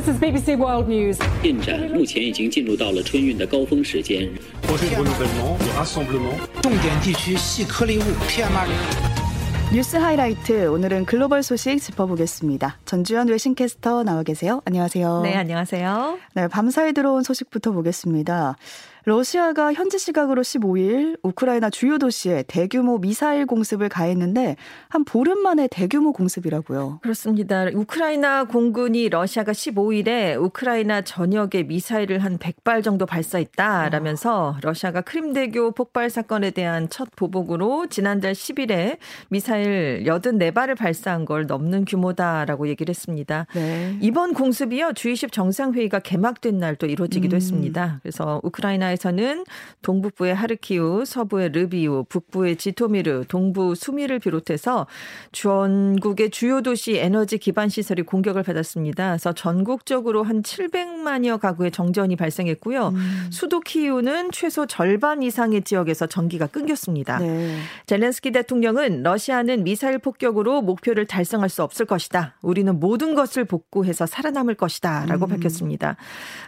This is BBC World News. 进展目前已经进入到了春运的高峰时间。 projet de renouvellement, de rassemblement. 重点地区细颗粒物 PM2.5. 뉴스 하이라이트 오늘은 글로벌 소식 짚어보겠습니다. 전주현 외신캐스터 나와 계세요. 안녕하세요. 네, 안녕하세요. 네, 밤사이 들어온 소식부터 보겠습니다. 러시아가 현지 시각으로 15일 우크라이나 주요 도시에 대규모 미사일 공습을 가했는데 한 보름 만에 대규모 공습이라고요. 그렇습니다. 우크라이나 공군이 러시아가 15일에 우크라이나 전역에 미사일을 한 100발 정도 발사했다라면서 러시아가 크림대교 폭발 사건에 대한 첫 보복으로 지난달 10일에 미사일 84발을 발사한 걸 넘는 규모다라고 얘기를 했습니다. 네. 이번 공습이요. G20 정상회의가 개막된 날 또 이루어지기도 음. 했습니다. 그래서 우크라이나 에서는 동북부의 하르키우, 서부의 르비우, 북부의 지토미르, 동부 수미를 비롯해서 전국의 주요 도시 에너지 기반 시설이 공격을 받았습니다. 그래서 전국적으로 한 700만여 가구의 정전이 발생했고요. 음. 수도 키우는 최소 절반 이상의 지역에서 전기가 끊겼습니다. 네. 젤렌스키 대통령은 러시아는 미사일 폭격으로 목표를 달성할 수 없을 것이다. 우리는 모든 것을 복구해서 살아남을 것이다. 라고 음. 밝혔습니다.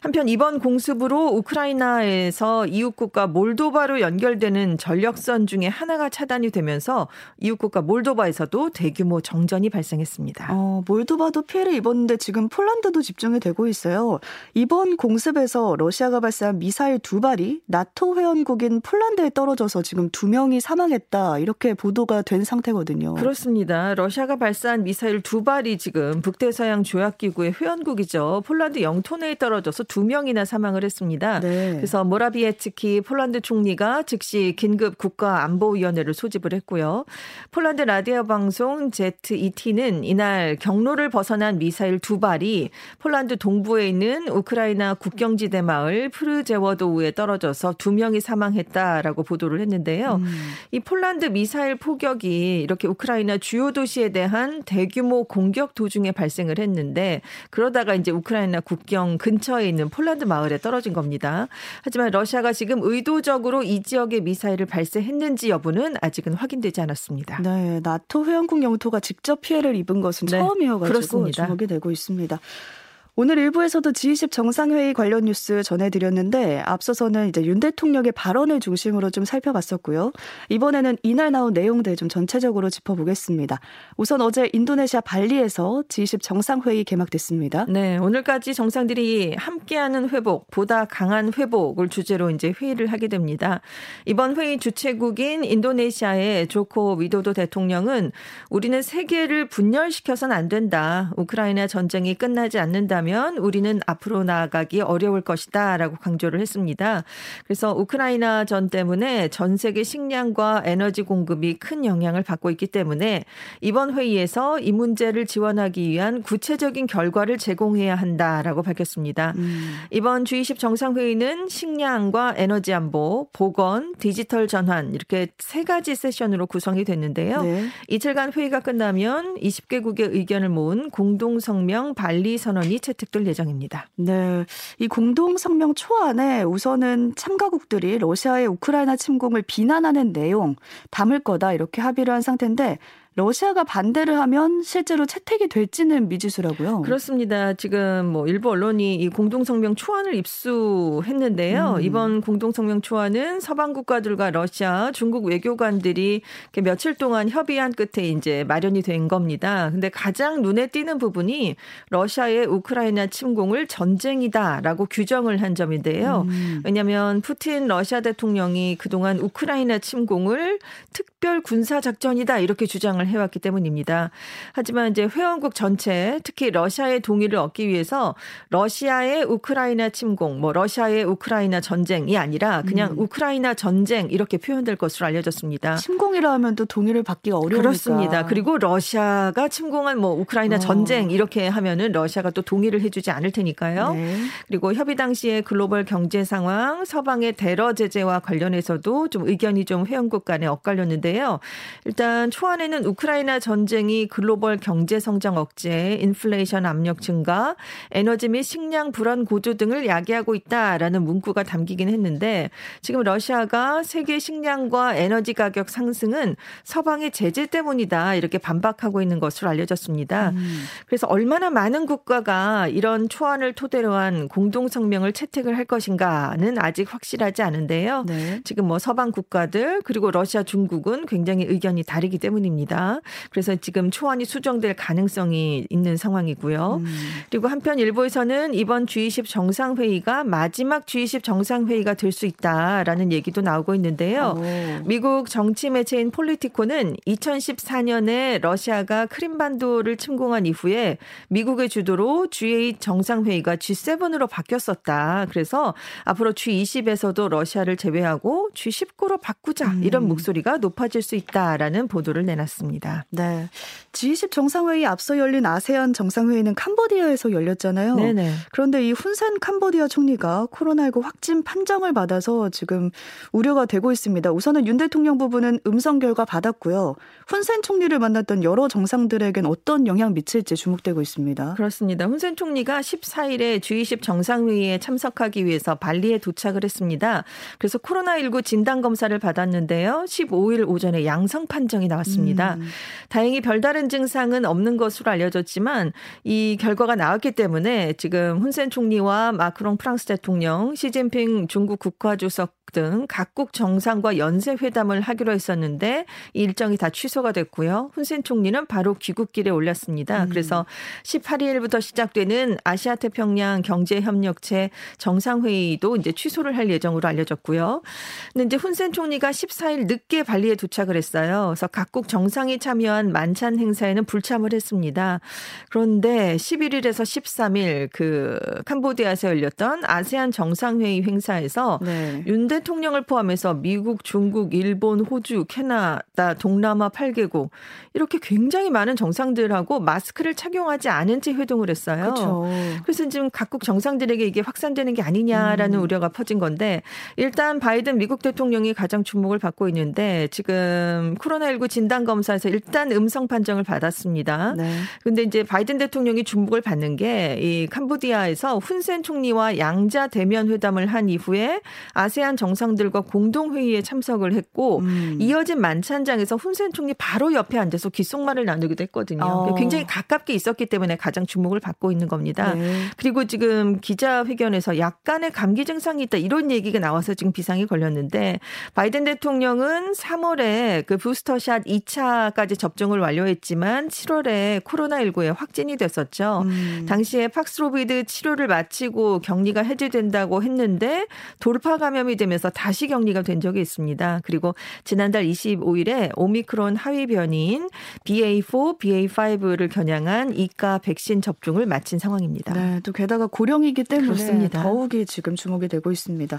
한편 이번 공습으로 우크라이나에 서 이웃국가 몰도바로 연결되는 전력선 중에 하나가 차단이 되면서 이웃국가 몰도바에서도 대규모 정전이 발생했습니다. 어, 몰도바도 피해를 입었는데 지금 폴란드도 집중이 되고 있어요. 이번 공습에서 러시아가 발사한 미사일 두 발이 나토 회원국인 폴란드에 떨어져서 지금 두 명이 사망했다. 이렇게 보도가 된 상태거든요. 그렇습니다. 러시아가 발사한 미사일 두 발이 지금 북대서양 조약기구의 회원국이죠. 폴란드 영토 내에 떨어져서 두 명이나 사망을 했습니다. 네. 그래서 모라비에츠키 폴란드 총리가 즉시 긴급 국가안보위원회를 소집을 했고요. 폴란드 라디오 방송 ZET는 이날 경로를 벗어난 미사일 두 발이 폴란드 동부에 있는 우크라이나 국경지대 마을 프르제워도우에 떨어져서 두 명이 사망했다라고 보도를 했는데요. 음. 이 폴란드 미사일 포격이 이렇게 우크라이나 주요 도시에 대한 대규모 공격 도중에 발생을 했는데 그러다가 이제 우크라이나 국경 근처에 있는 폴란드 마을에 떨어진 겁니다. 하지만 러시아가 지금 의도적으로 이 지역에 미사일을 발사했는지 여부는 아직은 확인되지 않았습니다. 네, 나토 회원국 영토가 직접 피해를 입은 것은 네, 처음이어가지고 그렇습니다. 주목이 되고 있습니다. 오늘 일부에서도 G20 정상회의 관련 뉴스 전해드렸는데 앞서서는 이제 윤 대통령의 발언을 중심으로 좀 살펴봤었고요. 이번에는 이날 나온 내용들 좀 전체적으로 짚어보겠습니다. 우선 어제 인도네시아 발리에서 G20 정상회의 개막됐습니다. 네, 오늘까지 정상들이 함께하는 회복, 보다 강한 회복을 주제로 이제 회의를 하게 됩니다. 이번 회의 주최국인 인도네시아의 조코 위도도 대통령은 우리는 세계를 분열시켜서는 안 된다. 우크라이나 전쟁이 끝나지 않는다 면 우리는 앞으로 나아가기 어려울 것이다 라고 강조를 했습니다. 그래서 우크라이나 전 때문에 전 세계 식량과 에너지 공급이 큰 영향을 받고 있기 때문에 이번 회의에서 이 문제를 지원하기 위한 구체적인 결과를 제공해야 한다라고 밝혔습니다. 음. 이번 G20 정상회의는 식량과 에너지 안보, 보건, 디지털 전환 이렇게 세 가지 세션으로 구성이 됐는데요. 네. 이틀간 회의가 끝나면 20개국의 의견을 모은 공동성명 발리 선언이 채 택될 예정입니다. 네. 이 공동 성명 초안에 우선은 참가국들이 러시아의 우크라이나 침공을 비난하는 내용 담을 거다 이렇게 합의를 한 상태인데 러시아가 반대를 하면 실제로 채택이 될지는 미지수라고요. 그렇습니다. 지금 뭐 일부 언론이 이 공동성명 초안을 입수했는데요. 음. 이번 공동성명 초안은 서방 국가들과 러시아, 중국 외교관들이 며칠 동안 협의한 끝에 이제 마련이 된 겁니다. 근데 가장 눈에 띄는 부분이 러시아의 우크라이나 침공을 전쟁이다라고 규정을 한 점인데요. 음. 왜냐하면 푸틴 러시아 대통령이 그동안 우크라이나 침공을 특별 군사 작전이다 이렇게 주장을 해왔기 때문입니다. 하지만 이제 회원국 전체 특히 러시아의 동의를 얻기 위해서 러시아의 우크라이나 침공, 뭐 러시아의 우크라이나 전쟁이 아니라 그냥 음. 우크라이나 전쟁 이렇게 표현될 것으로 알려졌습니다. 침공이라 하면 또 동의를 받기가 어려우니까. 그렇습니다. 그리고 러시아가 침공한 뭐 우크라이나 어. 전쟁 이렇게 하면은 러시아가 또 동의를 해주지 않을 테니까요. 네. 그리고 협의 당시에 글로벌 경제 상황, 서방의 대러 제재와 관련해서도 좀 의견이 좀 회원국 간에 엇갈렸는데요. 일단 초안에는 우크라이나 전쟁이 글로벌 경제 성장 억제, 인플레이션 압력 증가, 에너지 및 식량 불안 고조 등을 야기하고 있다라는 문구가 담기긴 했는데 지금 러시아가 세계 식량과 에너지 가격 상승은 서방의 제재 때문이다 이렇게 반박하고 있는 것으로 알려졌습니다. 음. 그래서 얼마나 많은 국가가 이런 초안을 토대로 한 공동 성명을 채택을 할 것인가는 아직 확실하지 않은데요. 네. 지금 뭐 서방 국가들 그리고 러시아, 중국은 굉장히 의견이 다르기 때문입니다. 그래서 지금 초안이 수정될 가능성이 있는 상황이고요. 음. 그리고 한편 일부에서는 이번 G20 정상회의가 마지막 G20 정상회의가 될 수 있다라는 얘기도 나오고 있는데요. 오. 미국 정치 매체인 폴리티코는 2014년에 러시아가 크림반도를 침공한 이후에 미국의 주도로 G8 정상회의가 G7으로 바뀌었었다. 그래서 앞으로 G20에서도 러시아를 제외하고 G19로 바꾸자 음. 이런 목소리가 높아질 수 있다라는 보도를 내놨습니다. 네. G20 정상회의 앞서 열린 아세안 정상회의는 캄보디아에서 열렸잖아요. 네네. 그런데 이 훈센 캄보디아 총리가 코로나19 확진 판정을 받아서 지금 우려가 되고 있습니다. 우선은 윤 대통령 부부는 음성 결과 받았고요. 훈센 총리를 만났던 여러 정상들에겐 어떤 영향 미칠지 주목되고 있습니다. 그렇습니다. 훈센 총리가 14일에 G20 정상회의에 참석하기 위해서 발리에 도착을 했습니다. 그래서 코로나19 진단 검사를 받았는데요. 15일 오전에 양성 판정이 나왔습니다. 음. 다행히 별다른 증상은 없는 것으로 알려졌지만 이 결과가 나왔기 때문에 지금 훈센 총리와 마크롱 프랑스 대통령, 시진핑 중국 국가주석 등 각국 정상과 연쇄 회담을 하기로 했었는데 일정이 다 취소가 됐고요. 훈센 총리는 바로 귀국길에 올렸습니다. 음. 그래서 18일부터 시작되는 아시아 태평양 경제 협력체 정상 회의도 이제 취소를 할 예정으로 알려졌고요. 근데 이제 훈센 총리가 14일 늦게 발리에 도착을 했어요. 그래서 각국 정상이 참여한 만찬 행사에는 불참을 했습니다. 그런데 11일에서 13일 그 캄보디아에서 열렸던 아세안 정상회의 행사에서 네. 윤 대통령을 포함해서 미국, 중국, 일본, 호주, 캐나다, 동남아 8개국 이렇게 굉장히 많은 정상들하고 마스크를 착용하지 않은 채 회동을 했어요. 그렇죠. 그래서 지금 각국 정상들에게 이게 확산되는 게 아니냐라는 음. 우려가 퍼진 건데 일단 바이든 미국 대통령이 가장 주목을 받고 있는데 지금 코로나19 진단 검사 에서 일단 음성 판정을 받았습니다. 네. 근데 이제 바이든 대통령이 주목을 받는 게 이 캄보디아에서 훈센 총리와 양자 대면 회담을 한 이후에 아세안 정상들과 공동 회의에 참석을 했고 음. 이어진 만찬장에서 훈센 총리 바로 옆에 앉아서 귓속말을 나누기도 했거든요. 어. 굉장히 가깝게 있었기 때문에 가장 주목을 받고 있는 겁니다. 네. 그리고 지금 기자회견에서 약간의 감기 증상이 있다 이런 얘기가 나와서 지금 비상이 걸렸는데 바이든 대통령은 3월에 그 부스터샷 2차 까지 접종을 완료했지만 7월에 코로나19에 확진이 됐었죠. 음. 당시에 팍스로비드 치료를 마치고 격리가 해제된다고 했는데 돌파 감염이 되면 되면서 다시 격리가 된 적이 있습니다. 그리고 지난달 25일에 오미크론 하위 변이인 BA4, BA5를 겨냥한 이가 백신 접종을 마친 상황입니다. 네, 또 게다가 고령이기 때문에 그렇습니다. 더욱이 지금 주목이 되고 있습니다.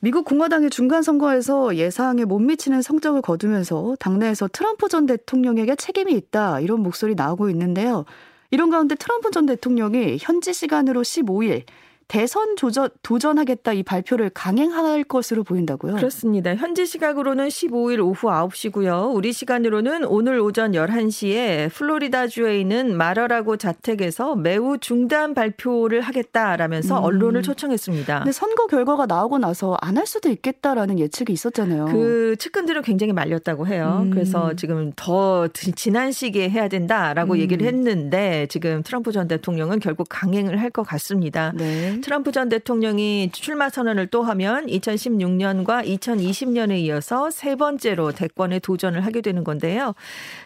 미국 공화당의 중간 선거에서 예상에 못 미치는 성적을 거두면서 당내에서 트럼프 전 대통령에게 책임이 있다 이런 목소리 나오고 있는데요. 이런 가운데 트럼프 전 대통령이 현지 시간으로 15일 대선 조전, 도전하겠다 이 발표를 강행할 것으로 보인다고요? 그렇습니다. 현지 시각으로는 15일 오후 9시고요. 우리 시간으로는 오늘 오전 11시에 플로리다주에 있는 마러라고 자택에서 매우 중단 발표를 하겠다라면서 음. 언론을 초청했습니다. 근데 선거 결과가 나오고 나서 안 할 수도 있겠다라는 예측이 있었잖아요. 그 측근들은 굉장히 말렸다고 해요. 음. 그래서 지금 더 지난 시기에 해야 된다라고 음. 얘기를 했는데 지금 트럼프 전 대통령은 결국 강행을 할 것 같습니다. 네. 트럼프 전 대통령이 출마 선언을 또 하면 2016년과 2020년에 이어서 세 번째로 대권에 도전을 하게 되는 건데요.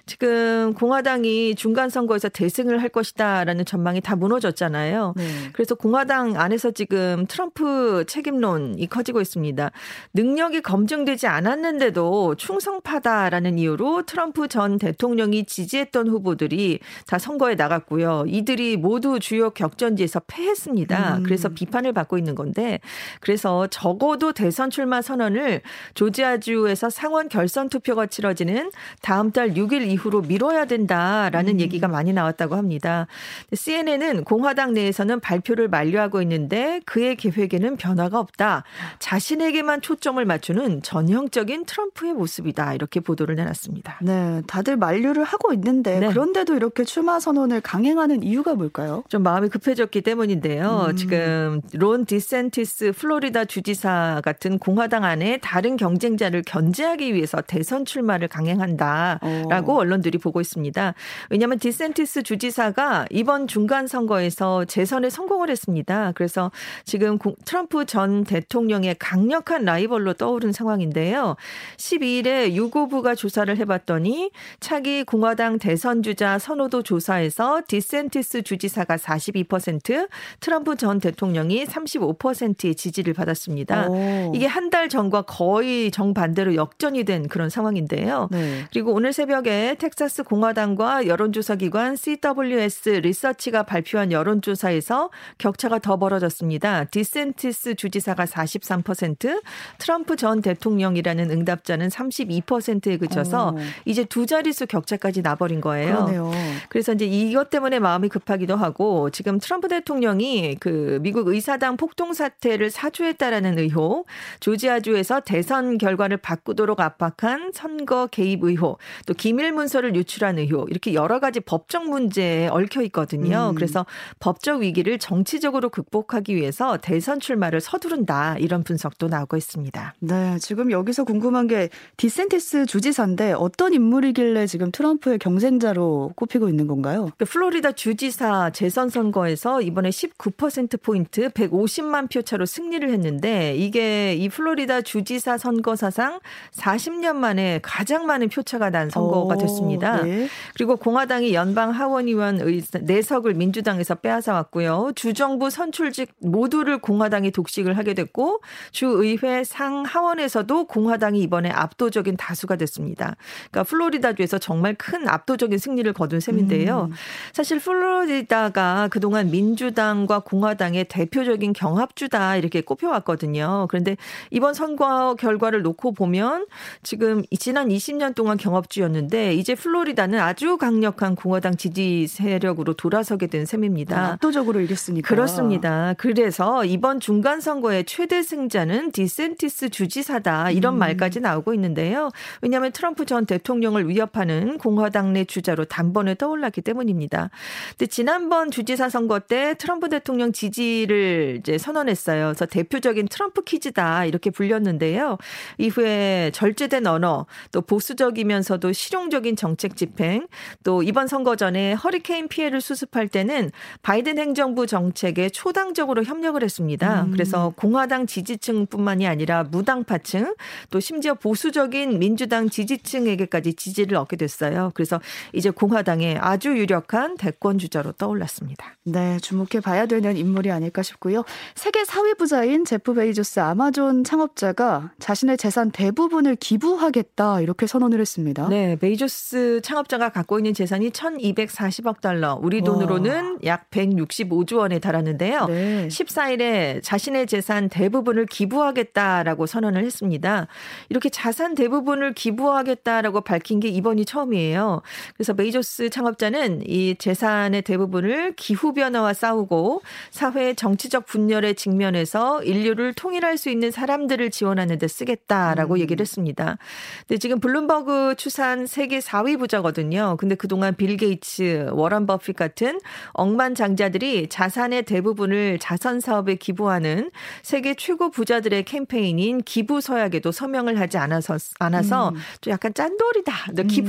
지금 공화당이 중간 선거에서 대승을 할 것이다라는 전망이 다 무너졌잖아요. 네. 그래서 공화당 안에서 지금 트럼프 책임론이 커지고 있습니다. 능력이 검증되지 않았는데도 충성파다라는 이유로 트럼프 전 대통령이 지지했던 후보들이 다 선거에 나갔고요. 이들이 모두 주요 격전지에서 패했습니다. 음. 그래서 이래서 음. 비판을 받고 있는 건데 그래서 적어도 대선 출마 선언을 조지아주에서 상원 결선 투표가 치러지는 다음 달 6일 이후로 미뤄야 된다라는 음. 얘기가 많이 나왔다고 합니다. CNN은 공화당 내에서는 발표를 만료하고 있는데 그의 계획에는 변화가 없다. 자신에게만 초점을 맞추는 전형적인 트럼프의 모습이다. 이렇게 보도를 내놨습니다. 네, 다들 만류를 하고 있는데 네. 그런데도 이렇게 출마 선언을 강행하는 이유가 뭘까요? 좀 마음이 급해졌기 때문인데요. 음. 지금 론 디센티스 플로리다 주지사 같은 공화당 안에 다른 경쟁자를 견제하기 위해서 대선 출마를 강행한다라고 어. 언론들이 보고 있습니다. 왜냐하면 디샌티스 주지사가 이번 중간 선거에서 재선에 성공을 했습니다. 그래서 지금 트럼프 전 대통령의 강력한 라이벌로 떠오른 상황인데요. 12일에 유고브가 조사를 해봤더니 차기 공화당 대선 주자 선호도 조사에서 디샌티스 주지사가 42%, 트럼프 전 대통령이 35%의 지지를 받았습니다. 오. 이게 한 달 전과 거의 정반대로 역전이 된 그런 상황인데요. 네. 그리고 오늘 새벽에 텍사스 공화당과 여론조사 기관 CWS 리서치가 발표한 여론조사에서 격차가 더 벌어졌습니다. 디센티스 주지사가 43%, 트럼프 전 대통령이라는 응답자는 32%에 그쳐서 오. 이제 두 자릿수 격차까지 나버린 거예요. 그러네요. 그래서 이제 이것 때문에 마음이 급하기도 하고 지금 트럼프 대통령이 그 미국 의사당 폭동 사태를 사주했다라는 의혹, 조지아주에서 대선 결과를 바꾸도록 압박한 선거 개입 의혹, 또 기밀 문서를 유출한 의혹 이렇게 여러 가지 법적 문제에 얽혀 있거든요. 음. 그래서 법적 위기를 정치적으로 극복하기 위해서 대선 출마를 서두른다 이런 분석도 나오고 있습니다. 네, 지금 여기서 궁금한 게 디센티스 주지사인데 어떤 인물이길래 지금 트럼프의 경쟁자로 꼽히고 있는 건가요? 그 플로리다 주지사 재선 선거에서 이번에 19% 포인트 150만 표 차로 승리를 했는데 이게 이 플로리다 주지사 선거 사상 40년 만에 가장 많은 표차가 난 선거가 됐습니다. 네. 그리고 공화당이 연방 하원의원 내석을 민주당에서 빼앗아 왔고요. 주정부 선출직 모두를 공화당이 독식을 하게 됐고 주의회 상하원에서도 공화당이 이번에 압도적인 다수가 됐습니다. 그러니까 플로리다주에서 정말 큰 압도적인 승리를 거둔 셈인데요. 음. 사실 플로리다가 그동안 민주당과 공화당의 대표적인 경합주다 이렇게 꼽혀왔거든요. 그런데 이번 선거 결과를 놓고 보면 지금 지난 20년 동안 경합주였는데 이제 플로리다는 아주 강력한 공화당 지지 세력으로 돌아서게 된 셈입니다. 압도적으로 이겼으니까. 그렇습니다. 그래서 이번 중간 선거의 최대 승자는 디센티스 주지사다 이런 음. 말까지 나오고 있는데요. 왜냐하면 트럼프 전 대통령을 위협하는 공화당 내 주자로 단번에 떠올랐기 때문입니다. 근데 지난번 주지사 선거 때 트럼프 대통령 지지 를 이제 선언했어요. 그래서 대표적인 트럼프 퀴즈다 이렇게 불렸는데요. 이후에 절제된 언어, 또 보수적이면서도 실용적인 정책 집행, 또 이번 선거 전에 허리케인 피해를 수습할 때는 바이든 행정부 정책에 초당적으로 협력을 했습니다. 음. 그래서 공화당 지지층뿐만이 아니라 무당파층, 또 심지어 보수적인 민주당 지지층에게까지 지지를 얻게 됐어요. 그래서 이제 공화당의 아주 유력한 대권 주자로 떠올랐습니다. 네, 주목해 봐야 되는 인물이 아 닐까 싶고요. 세계 4위 부자인 제프 베이조스 아마존 창업자가 자신의 재산 대부분을 기부하겠다 이렇게 선언을 했습니다. 네, 베이조스 창업자가 갖고 있는 재산이 1,240억 달러, 우리 돈으로는 와. 약 165조 원에 달하는데요. 네. 14일에 자신의 재산 대부분을 기부하겠다라고 선언을 했습니다. 이렇게 자산 대부분을 기부하겠다라고 밝힌 게 이번이 처음이에요. 그래서 베이조스 창업자는 이 재산의 대부분을 기후 변화와 싸우고 사회 정치적 분열에 직면해서 인류를 통일할 수 있는 사람들을 지원하는 데 쓰겠다라고 음. 얘기를 했습니다. 근데 지금 블룸버그 추산 세계 4위 부자거든요. 근데 그동안 빌 게이츠, 워런 버핏 같은 억만장자들이 자산의 대부분을 자선 사업에 기부하는 세계 최고 부자들의 캠페인인 기부 서약에도 서명을 하지 않아서 않아서 음. 좀 약간 짠돌이다.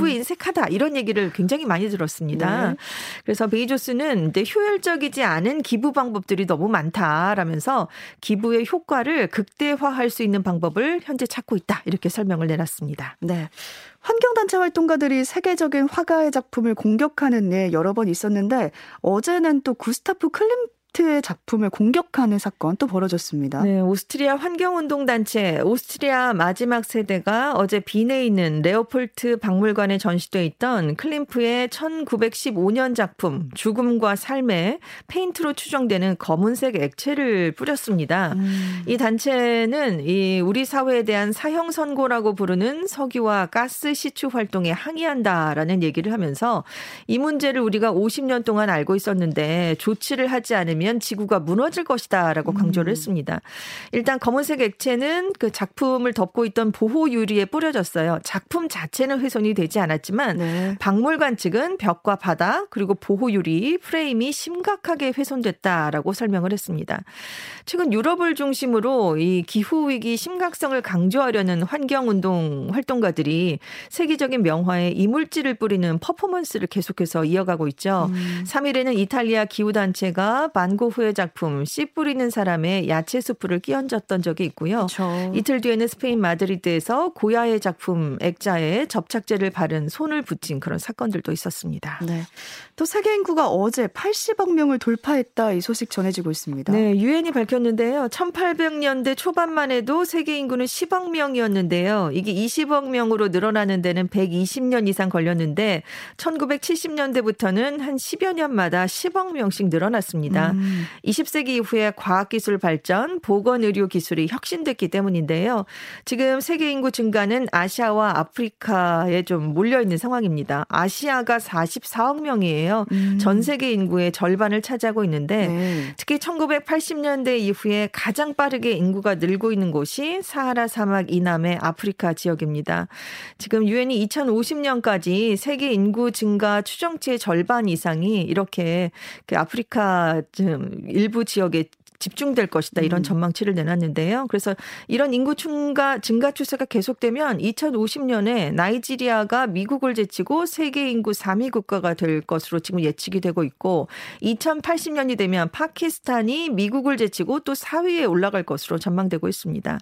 음. 인색하다. 이런 얘기를 굉장히 많이 들었습니다. 네. 그래서 베이조스는 효율적이지 않은 기부 방법들이 너무 많다라면서 기부의 효과를 극대화할 수 있는 방법을 현재 찾고 있다. 이렇게 설명을 내놨습니다. 네. 환경단체 활동가들이 세계적인 화가의 작품을 공격하는 일 여러 번 있었는데 어제는 또 구스타프 클림트의 작품을 공격하는 사건 또 벌어졌습니다. 네, 오스트리아 환경운동단체 오스트리아 마지막 세대가 어제 빈에 있는 레오폴트 박물관에 전시돼 있던 클림트의 1915년 작품 죽음과 삶에 페인트로 추정되는 검은색 액체를 뿌렸습니다. 음. 이 단체는 이 우리 사회에 대한 사형 선고라고 부르는 석유와 가스 시추 활동에 항의한다라는 얘기를 하면서 이 문제를 우리가 50년 동안 알고 있었는데 조치를 하지 않으면 지구가 무너질 것이다라고 음. 강조를 했습니다. 일단 검은색 액체는 그 작품을 덮고 있던 보호 유리에 뿌려졌어요. 작품 자체는 훼손이 되지 않았지만 네. 박물관 측은 벽과 바닥 그리고 보호 유리 프레임이 심각하게 훼손됐다라고 설명을 했습니다. 최근 유럽을 중심으로 이 기후 위기 심각성을 강조하려는 환경 운동 활동가들이 세계적인 명화에 이물질을 뿌리는 퍼포먼스를 계속해서 이어가고 있죠. 음. 3일에는 이탈리아 기후 단체가 반 고흐의 작품 씨 뿌리는 사람의 야채 수프를 끼얹었던 적이 있고요. 그렇죠. 이틀 뒤에는 스페인 마드리드에서 고야의 작품 액자에 접착제를 바른 손을 붙인 그런 사건들도 있었습니다. 네. 또 세계 인구가 어제 80억 명을 돌파했다 이 소식 전해지고 있습니다. 네, 유엔이 밝혔는데요. 1800년대 초반만 해도 세계 인구는 10억 명이었는데요. 이게 20억 명으로 늘어나는 데는 120년 이상 걸렸는데 1970년대부터는 한 10여 년마다 10억 명씩 늘어났습니다. 음. 20세기 이후에 과학기술 발전, 보건의료 기술이 혁신됐기 때문인데요. 지금 세계 인구 증가는 아시아와 아프리카에 좀 몰려 있는 상황입니다. 아시아가 44억 명이에요. 음. 전 세계 인구의 절반을 차지하고 있는데 네. 특히 1980년대 이후에 가장 빠르게 인구가 늘고 있는 곳이 사하라 사막 이남의 아프리카 지역입니다. 지금 유엔이 2050년까지 세계 인구 증가 추정치의 절반 이상이 이렇게 그 아프리카 일부 지역에 집중될 것이다 이런 음. 전망치를 내놨는데요. 그래서 이런 인구 증가 증가 추세가 계속되면 2050년에 나이지리아가 미국을 제치고 세계 인구 3위 국가가 될 것으로 지금 예측이 되고 있고 2080년이 되면 파키스탄이 미국을 제치고 또 4위에 올라갈 것으로 전망되고 있습니다.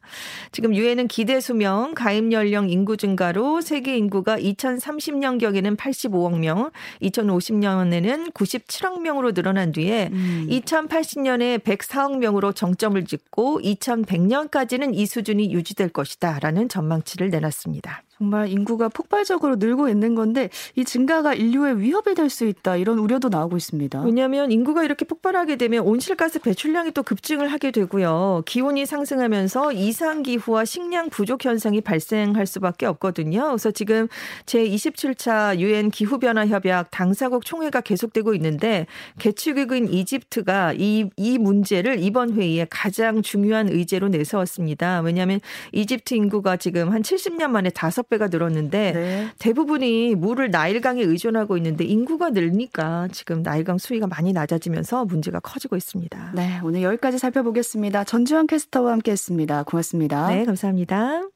지금 유엔은 기대 수명, 가입 연령 인구 증가로 세계 인구가 2030년경에는 85억 명, 2050년에는 97억 명으로 늘어난 뒤에 음. 2080년에 104억 4억 명으로 정점을 찍고 2100년까지는 이 수준이 유지될 것이다라는 전망치를 내놨습니다. 정말 인구가 폭발적으로 늘고 있는 건데 이 증가가 인류의 위협이 될 수 있다 이런 우려도 나오고 있습니다. 왜냐하면 인구가 이렇게 폭발하게 되면 온실가스 배출량이 또 급증을 하게 되고요. 기온이 상승하면서 이상 기후와 식량 부족 현상이 발생할 수밖에 없거든요. 그래서 지금 제 27차 유엔 기후 변화 협약 당사국 총회가 계속되고 있는데 개축국인 이집트가 이 이 문제를 이번 회의에 가장 중요한 의제로 내세웠습니다. 왜냐하면 이집트 인구가 지금 한 70년 만에 다섯 5 배가 늘었는데 네. 대부분이 물을 나일강에 의존하고 있는데 인구가 늘니까 지금 나일강 수위가 많이 낮아지면서 문제가 커지고 있습니다. 네, 오늘 여기까지 살펴보겠습니다. 전주현 캐스터와 함께했습니다. 고맙습니다. 네, 감사합니다.